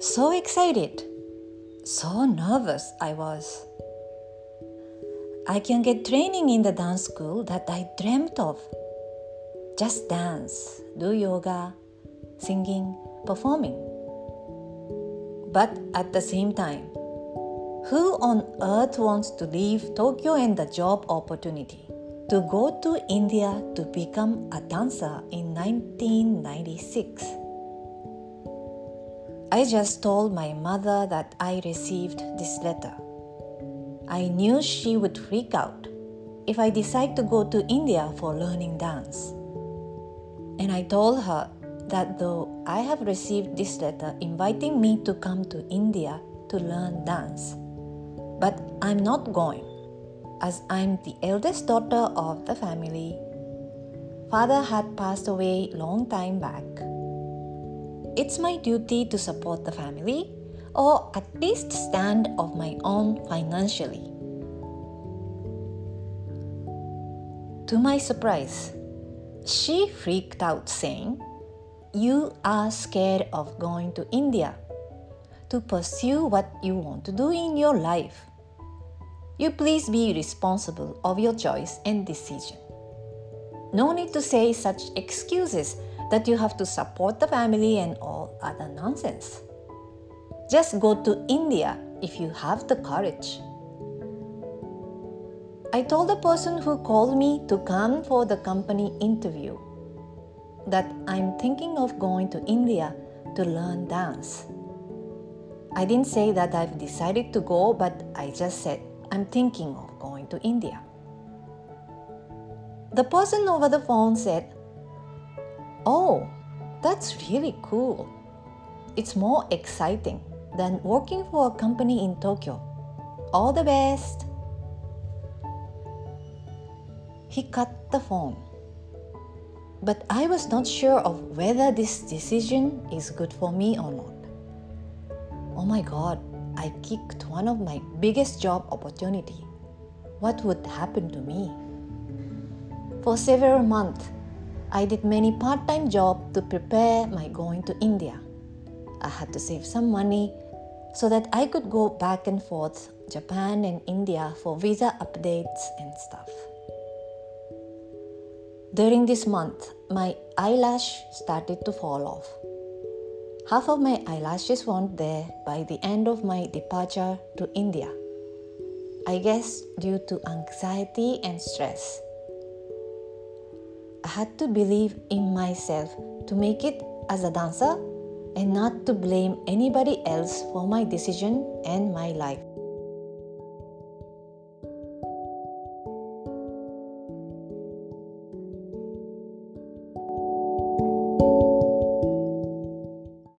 So excited, so nervous I was. I can get training in the dance school that I dreamt of. Just dance, do yoga, singing, performing. But at the same time, who on earth wants to leave Tokyo and the job opportunity to go to India to become a dancer in 1996? I just told my mother that I received this letter. I knew she would freak out if I decide to go to India for learning dance. And I told her that though I have received this letter inviting me to come to India to learn dance, but I'm not going as I'm the eldest daughter of the family. Father had passed away long time back it's my duty to support the family or at least stand of my own financially. To my surprise, she freaked out saying, You are scared of going to India to pursue what you want to do in your life. You please be responsible of your choice and decision. No need to say such excuses that you have to support the family and all other nonsense. Just go to India if you have the courage. I told the person who called me to come for the company interview that I'm thinking of going to India to learn dance. I didn't say that I've decided to go, but I just said I'm thinking of going to India. The person over the phone said, Oh, that's really cool. It's more exciting than working for a company in Tokyo. All the best. He cut the phone. But I was not sure of whether this decision is good for me or not. Oh my god, I kicked one of my biggest job opportunity. What would happen to me? For several months, I did many part-time jobs to prepare my going to India. I had to save some money so that I could go back and forth Japan and India for visa updates and stuff. During this month, my eyelash started to fall off. Half of my eyelashes weren't there by the end of my departure to India. I guess due to anxiety and stress. I had to believe in myself to make it as a dancer and not to blame anybody else for my decision and my life.